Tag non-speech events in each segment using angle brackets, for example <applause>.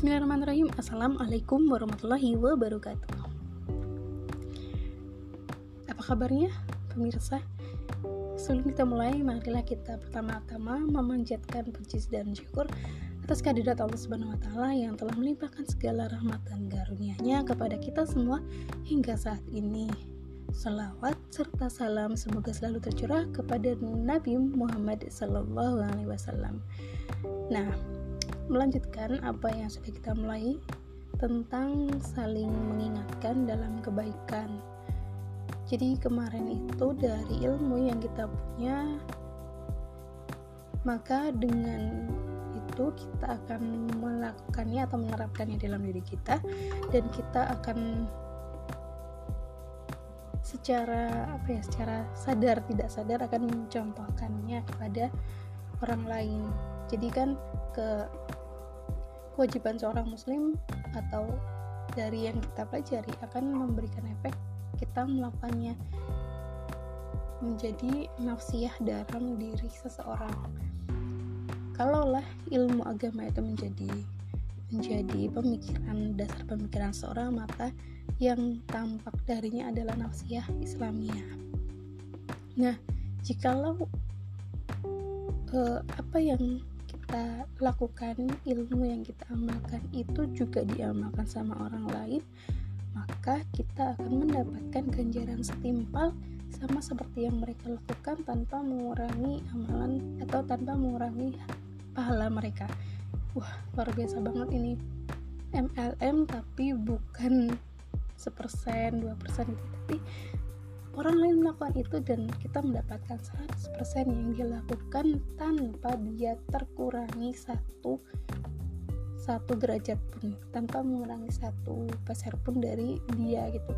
Bismillahirrahmanirrahim Assalamualaikum warahmatullahi wabarakatuh Apa kabarnya pemirsa? Sebelum kita mulai, marilah kita pertama-tama memanjatkan puji dan syukur atas kehadirat Allah Subhanahu wa taala yang telah melimpahkan segala rahmat dan karunia-Nya kepada kita semua hingga saat ini. Salawat serta salam semoga selalu tercurah kepada Nabi Muhammad Sallallahu Alaihi Wasallam. Nah, melanjutkan apa yang sudah kita mulai tentang saling mengingatkan dalam kebaikan. Jadi kemarin itu dari ilmu yang kita punya maka dengan itu kita akan melakukannya atau menerapkannya dalam diri kita dan kita akan secara apa ya secara sadar tidak sadar akan mencontohkannya kepada orang lain jadi kan ke kewajiban seorang muslim atau dari yang kita pelajari akan memberikan efek kita melakukannya menjadi nafsiyah dalam diri seseorang kalaulah ilmu agama itu menjadi menjadi pemikiran dasar pemikiran seorang maka yang tampak darinya adalah nafsiyah Islamiyah. Nah, jikalau uh, apa yang kita lakukan, ilmu yang kita amalkan itu juga diamalkan sama orang lain, maka kita akan mendapatkan ganjaran setimpal sama seperti yang mereka lakukan tanpa mengurangi amalan atau tanpa mengurangi pahala mereka. Wah, luar biasa banget ini. MLM tapi bukan sepersen, dua persen gitu, tapi orang lain melakukan itu dan kita mendapatkan 100% yang dilakukan tanpa dia terkurangi satu satu derajat pun tanpa mengurangi satu peser pun dari dia gitu.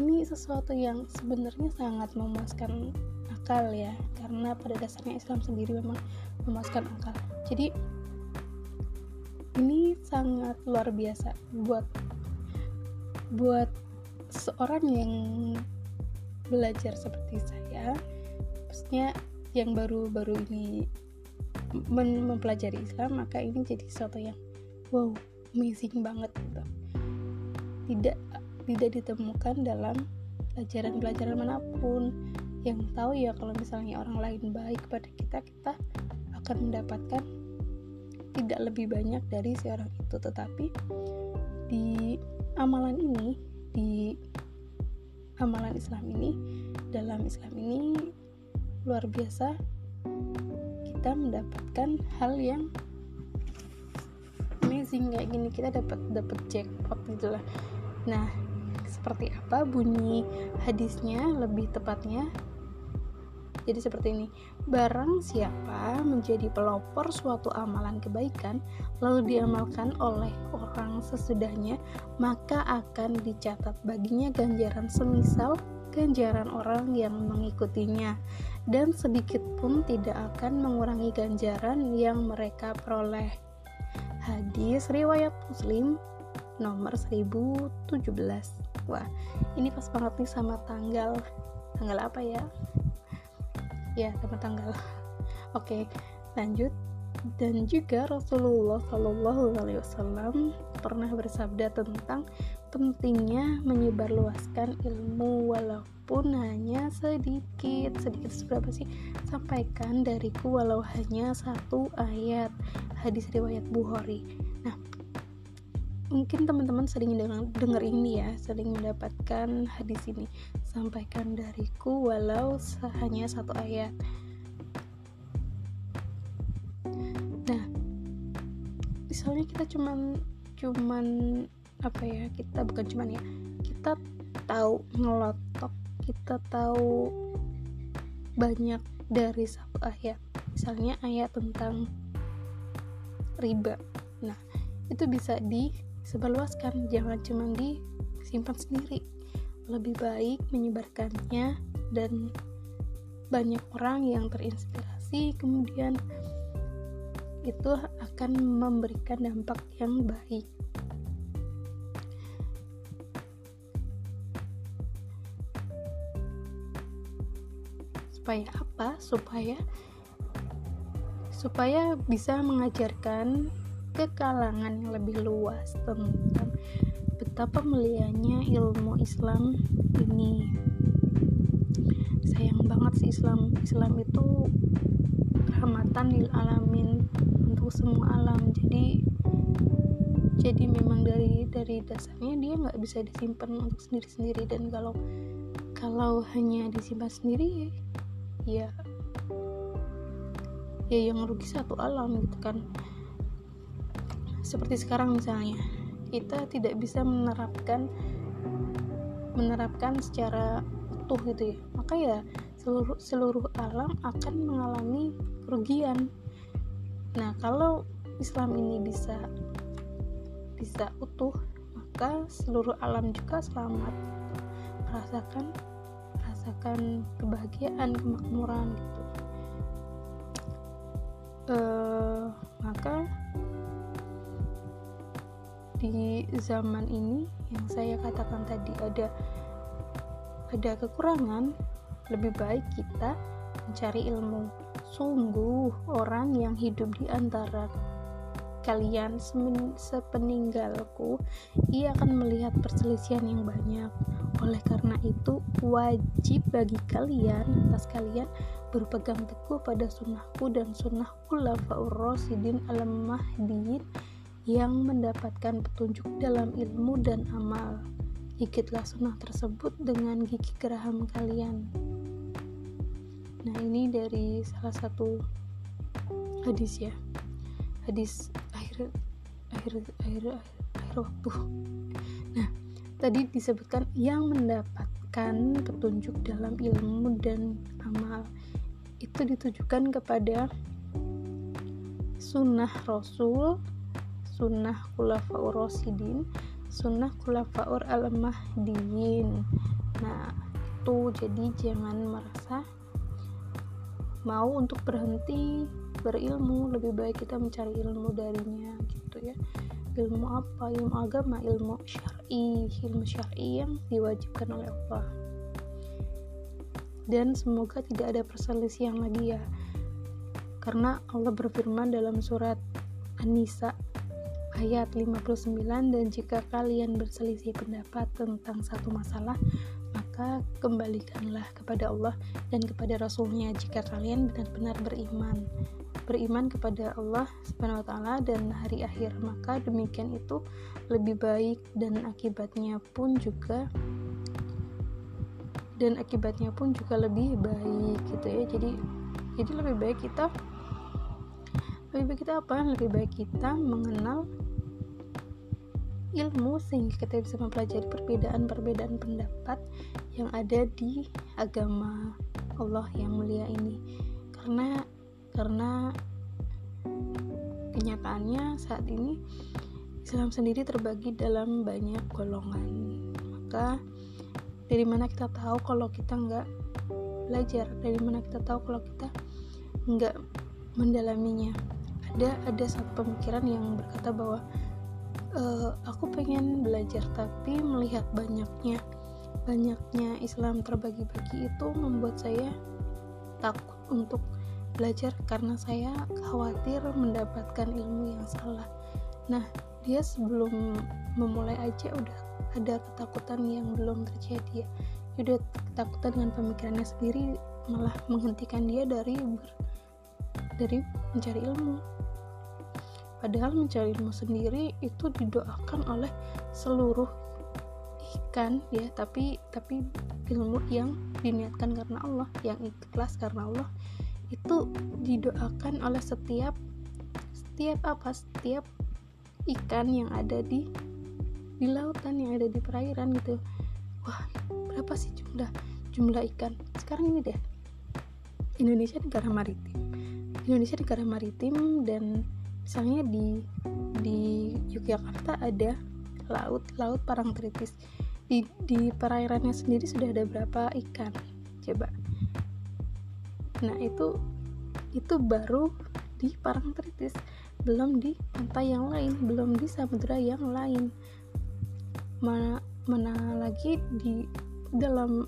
Ini sesuatu yang sebenarnya sangat memuaskan akal ya karena pada dasarnya Islam sendiri memang memuaskan akal. Jadi ini sangat luar biasa buat buat seorang yang belajar seperti saya maksudnya yang baru-baru ini mempelajari Islam maka ini jadi sesuatu yang wow amazing banget gitu. Tidak tidak ditemukan dalam pelajaran-pelajaran mana pun. Yang tahu ya kalau misalnya orang lain baik pada kita kita akan mendapatkan tidak lebih banyak dari si orang itu. Tetapi di amalan ini di amalan Islam ini dalam Islam ini luar biasa kita mendapatkan hal yang amazing kayak gini. Kita dapat dapat jackpot gitulah nah seperti apa bunyi hadisnya? Lebih tepatnya jadi seperti ini, barang siapa menjadi pelopor suatu amalan kebaikan lalu diamalkan oleh orang sesudahnya, maka akan dicatat baginya ganjaran semisal ganjaran orang yang mengikutinya dan sedikit pun tidak akan mengurangi ganjaran yang mereka peroleh. Hadis riwayat Muslim nomor 1017. Wah, ini pas banget nih sama tanggal tanggal apa ya? Ya sama tanggal oke lanjut. Dan juga Rasulullah Shallallahu Alaihi Wasallam pernah bersabda tentang pentingnya menyebarluaskan ilmu walaupun hanya sedikit. Sedikit seberapa sih? Sampaikan dariku walau hanya satu ayat. Hadis riwayat Bukhari. Nah mungkin teman-teman sering dengar, ini ya sering mendapatkan hadis ini sampaikan dariku walau hanya satu ayat. Nah, misalnya kita cuman cuman apa ya kita bukan cuman ya kita tahu ngelotok kita tahu banyak dari satu ayat. Misalnya ayat tentang riba. Nah itu bisa disebarluaskan jangan cuma disimpan sendiri lebih baik menyebarkannya dan banyak orang yang terinspirasi kemudian itu akan memberikan dampak yang baik. Supaya apa? Supaya supaya bisa mengajarkan ke kalangan yang lebih luas tentang betapa mulianya ilmu Islam ini. Sayang banget sih Islam. Islam itu rahmatan lil alamin untuk semua alam. Jadi jadi memang dari dari dasarnya dia nggak bisa disimpan untuk sendiri sendiri dan kalau kalau hanya disimpan sendiri ya ya yang rugi satu alam gitu kan. Seperti sekarang misalnya kita tidak bisa menerapkan menerapkan secara utuh gitu ya. Maka ya seluruh seluruh alam akan mengalami kerugian. Nah kalau Islam ini bisa bisa utuh maka seluruh alam juga selamat. Merasakan merasakan kebahagiaan kemakmuran gitu. Uh, maka di zaman ini yang saya katakan tadi ada ada kekurangan lebih baik kita mencari ilmu. Sungguh orang yang hidup di antara kalian sepeninggalku ia akan melihat perselisihan yang banyak. Oleh karena itu wajib bagi kalian atas kalian berpegang teguh pada sunnahku dan sunnah ulafa'ur rasidin al-mahdiin yang mendapatkan petunjuk dalam ilmu dan amal. Ikitlah sunnah tersebut dengan gigi geraham kalian. Nah, ini dari salah satu hadis ya. Hadis akhir akhir akhir akhir, akhir waktu. Nah, tadi disebutkan yang mendapatkan petunjuk dalam ilmu dan amal itu ditujukan kepada sunnah Rasul sunnah khulafaur rasidin sunnah khulafaur al-mahdiyin nah itu jadi jangan merasa mau untuk berhenti berilmu lebih baik kita mencari ilmu darinya gitu ya. Ilmu apa? Ilmu agama ilmu syar'i ilmu syar'i yang diwajibkan oleh Allah. Dan semoga tidak ada perselisihan lagi ya. Karena Allah berfirman dalam surat An-Nisa ayat 59 dan jika kalian berselisih pendapat tentang satu masalah maka kembalikanlah kepada Allah dan kepada Rasulnya jika kalian benar-benar beriman. Beriman kepada Allah Subhanahu wa taala dan hari akhir maka demikian itu lebih baik dan akibatnya pun juga dan akibatnya pun juga lebih baik gitu ya. Jadi jadi lebih baik kita lebih baik kita apa? Lebih baik kita mengenal ilmu sehingga kita bisa mempelajari perbedaan-perbedaan pendapat yang ada di agama Allah yang mulia ini. Karena karena kenyataannya saat ini Islam sendiri terbagi dalam banyak golongan. Maka dari mana kita tahu kalau kita nggak belajar? Dari mana kita tahu kalau kita nggak mendalaminya? Ada ada satu pemikiran yang berkata bahwa uh, aku pengen belajar tapi melihat banyaknya banyaknya Islam terbagi-bagi itu membuat saya takut untuk belajar karena saya khawatir mendapatkan ilmu yang salah. Nah dia sebelum memulai aja udah ada ketakutan yang belum terjadi ya udah ketakutan dengan pemikirannya sendiri malah menghentikan dia dari ber, dari mencari ilmu padahal mencari ilmu sendiri itu didoakan oleh seluruh ikan ya. Tapi tapi ilmu yang diniatkan karena Allah yang ikhlas karena Allah itu didoakan oleh setiap setiap apa? Setiap ikan yang ada di di lautan yang ada di perairan gitu. Wah berapa sih jumlah jumlah ikan? Sekarang ini deh. Indonesia negara maritim. Indonesia negara maritim dan misalnya di di Yogyakarta ada laut laut Parangtritis di di perairannya sendiri sudah ada berapa ikan? Coba. Nah itu itu baru di Parangtritis belum di pantai yang lain belum di samudera yang lain. Mana mana lagi di dalam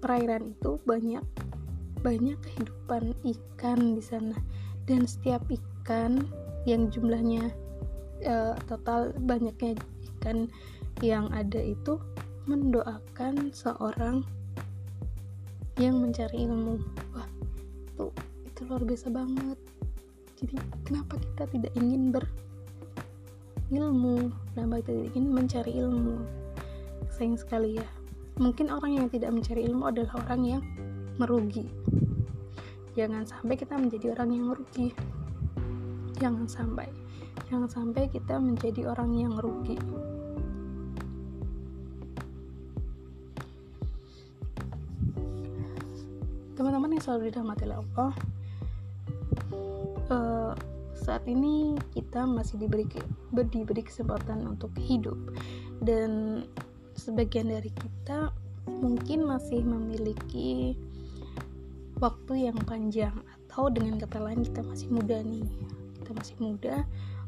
perairan itu banyak banyak kehidupan ikan di sana. Dan setiap ikan yang jumlahnya uh, total banyaknya ikan yang ada itu mendoakan seorang yang mencari ilmu. Wah itu itu luar biasa banget. Jadi kenapa kita tidak ingin berilmu? Kenapa kita tidak ingin mencari ilmu? Sayang sekali ya. Mungkin orang yang tidak mencari ilmu adalah orang yang merugi. Jangan sampai kita menjadi orang yang merugi jangan sampai jangan sampai kita menjadi orang yang merugi teman-teman yang selalu dirahmati oleh Allah uh, saat ini kita masih diberi diberi kesempatan untuk hidup. Dan sebagian dari kita mungkin masih memiliki waktu yang panjang atau dengan kata lain kita masih muda nih kita masih muda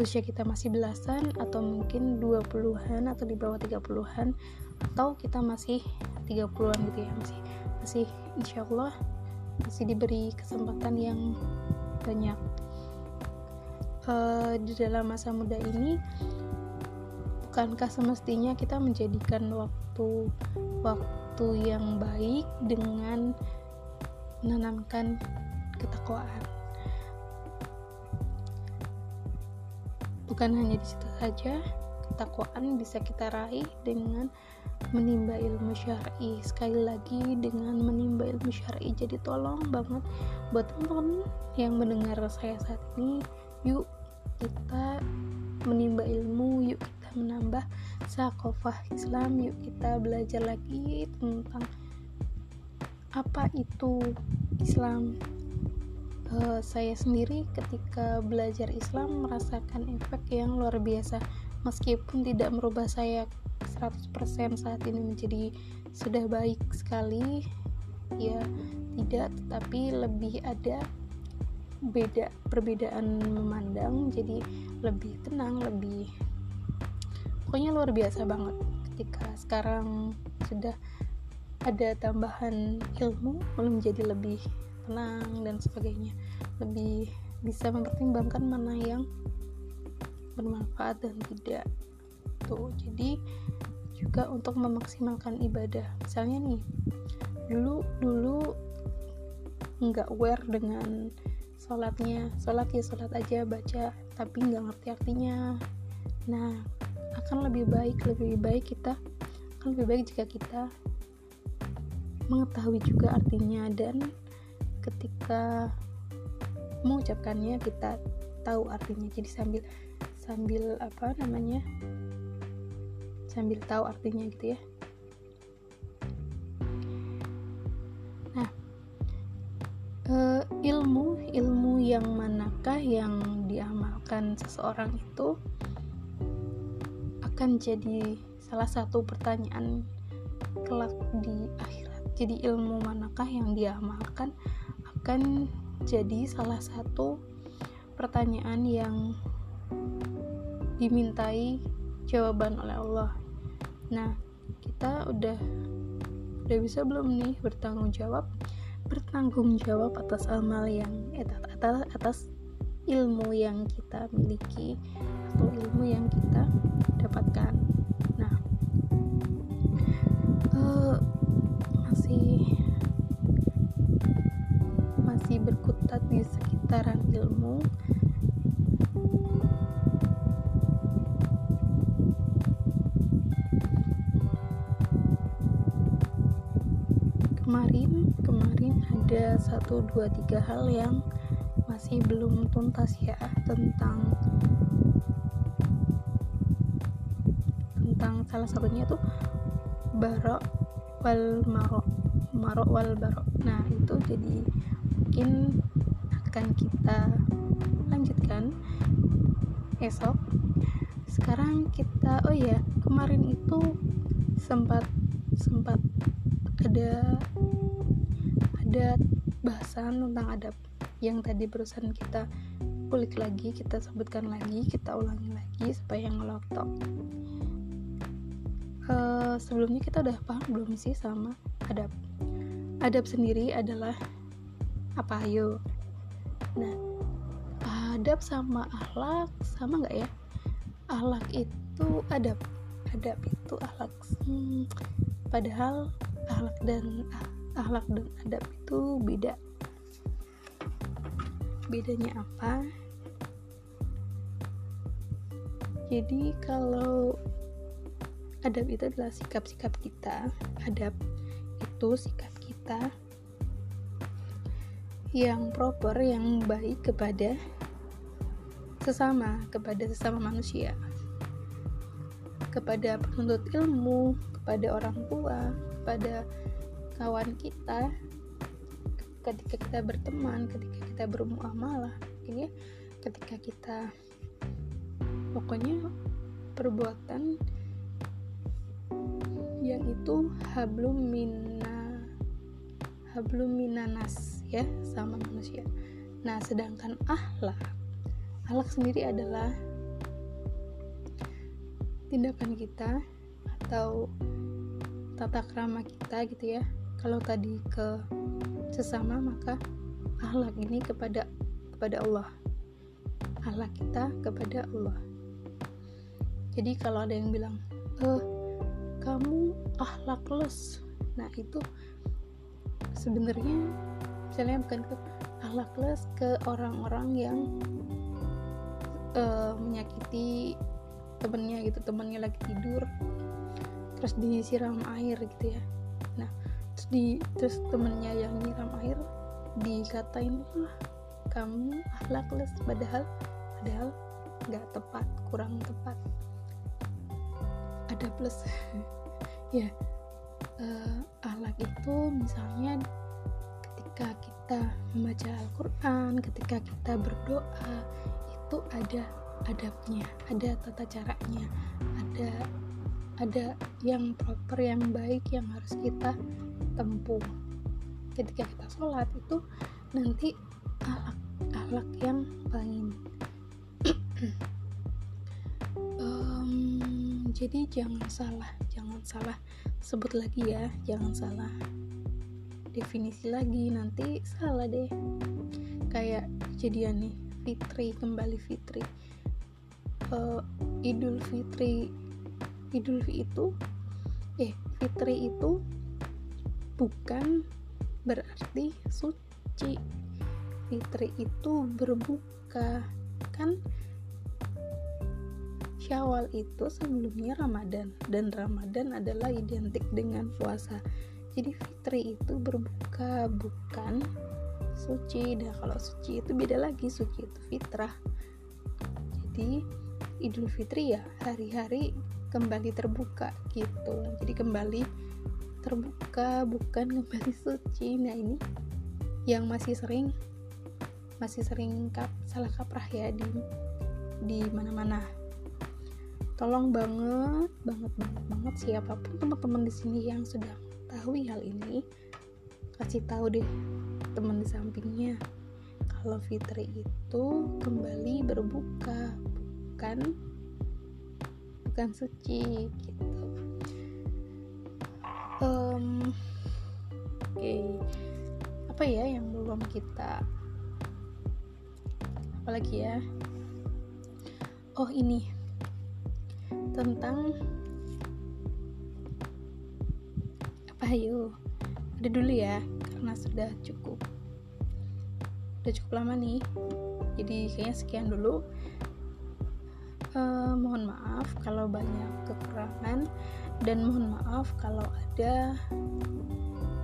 usia kita masih belasan atau mungkin 20-an atau di bawah 30-an atau kita masih 30-an gitu ya masih masih insya Allah masih diberi kesempatan yang banyak. Uh, di dalam masa muda ini bukankah semestinya kita menjadikan waktu waktu yang baik dengan menanamkan ketakwaan bukan hanya di situ saja ketakwaan bisa kita raih dengan menimba ilmu syar'i. Sekali lagi dengan menimba ilmu syar'i jadi tolong banget buat teman-teman yang mendengar saya saat ini yuk kita menimba ilmu yuk kita menambah sakofah Islam yuk kita belajar lagi tentang apa itu Islam uh, saya sendiri ketika belajar Islam merasakan efek yang luar biasa. Meskipun tidak merubah saya 100% saat ini menjadi sudah baik sekali ya tidak tetapi lebih ada beda perbedaan memandang. Jadi lebih tenang lebih pokoknya luar biasa banget. Ketika sekarang sudah ada tambahan ilmu menjadi lebih tenang dan sebagainya lebih bisa mempertimbangkan mana yang bermanfaat dan tidak. Tuh jadi juga untuk memaksimalkan ibadah. Misalnya nih dulu dulu nggak aware dengan sholatnya. Sholat ya sholat aja baca tapi nggak ngerti artinya. Nah akan lebih baik lebih baik kita akan lebih baik jika kita mengetahui juga artinya. Dan ketika mengucapkannya kita tahu artinya. Jadi sambil sambil apa namanya? Sambil tahu artinya gitu ya. Nah uh, ilmu ilmu yang manakah yang diamalkan seseorang itu akan jadi salah satu pertanyaan kelak di akhirat. Jadi ilmu manakah yang diamalkan akan jadi salah satu pertanyaan yang dimintai jawaban oleh Allah. Nah kita udah udah bisa belum nih bertanggung jawab? Bertanggung jawab atas amal yang atas atas ilmu yang kita miliki atau ilmu yang kita di sekitaran ilmu. Kemarin kemarin ada satu dua tiga hal yang masih belum tuntas ya tentang tentang salah satunya tuh barok wal marok marok wal barok. Nah itu jadi mungkin akan kita lanjutkan esok. Sekarang kita oh ya kemarin itu sempat sempat ada ada bahasan tentang adab yang tadi barusan kita kulik lagi kita sebutkan lagi kita ulangi lagi supaya ngelotok uh, sebelumnya kita udah paham belum sih sama adab? Adab sendiri adalah apa? Ayo nah adab sama akhlak sama nggak ya? Akhlak itu adab adab itu akhlak hmm, padahal akhlak dan akhlak dan adab itu beda. Bedanya apa? Jadi kalau adab itu adalah sikap-sikap kita adab itu sikap kita yang proper yang baik kepada sesama kepada sesama manusia. Kepada penuntut ilmu kepada orang tua kepada kawan kita ketika kita berteman ketika kita bermuamalah ini ketika kita pokoknya perbuatan yang itu hablum minna hablum minanas ya sama manusia. Nah sedangkan ahlak ahlak sendiri adalah tindakan kita atau tata krama kita gitu ya. Kalau tadi ke sesama maka ahlak ini kepada kepada Allah. Ahlak kita kepada Allah. Jadi kalau ada yang bilang eh kamu ahlakless nah itu sebenarnya misalnya bukan ke ahlakless ke orang-orang yang uh, menyakiti temennya gitu temennya lagi tidur terus disiram air gitu ya. Nah terus di terus temennya yang nyiram air dikatain lah kamu ahlakless padahal padahal nggak tepat kurang tepat. Ada plus. <laughs> Ya uh, ahlak itu misalnya ketika kita membaca Al-Quran ketika kita berdoa itu ada adabnya ada tata caranya ada ada yang proper yang baik yang harus kita tempuh. Ketika kita sholat itu nanti ahlak yang paling <clears throat> jadi jangan salah jangan salah. Sebut lagi ya jangan salah definisi lagi nanti salah deh. Kayak kejadian nih fitri kembali fitri. Uh, idul fitri idul fitri itu eh fitri itu bukan berarti suci. Fitri itu berbuka. Kan Syawal itu sebelumnya Ramadan dan Ramadan adalah identik dengan puasa. Jadi fitri itu berbuka bukan suci. Dan kalau suci itu beda lagi, suci itu fitrah. Jadi Idul Fitri ya hari-hari kembali terbuka gitu. Jadi kembali terbuka bukan kembali <laughs> suci. Nah, ini yang masih sering masih sering kap, salah kaprah ya di di mana-mana tolong banget banget banget banget siapa pun teman-teman di sini yang sudah mengetahui hal ini kasih tahu deh teman di sampingnya. Kalau fitri itu kembali berbuka bukan bukan suci gitu. Um, oke. Okay. apa ya yang belum kita apalagi ya? Oh ini. Tentang yuk ada dulu ya karena sudah cukup. Udah cukup lama nih. Jadi kayaknya sekian dulu. Uh, mohon maaf kalau banyak kekurangan dan mohon maaf kalau ada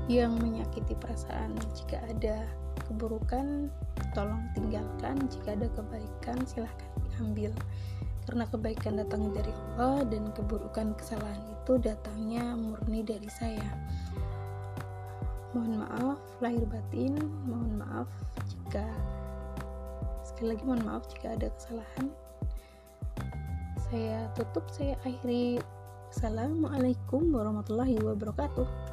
yang menyakiti perasaan. Jika ada keburukan tolong tinggalkan. Jika ada kebaikan silahkan diambil karena kebaikan datangnya dari Allah dan keburukan kesalahan itu datangnya murni dari saya. Mohon maaf lahir batin mohon maaf jika sekali lagi mohon maaf jika ada kesalahan. Saya tutup saya akhiri. Assalamualaikum warahmatullahi wabarakatuh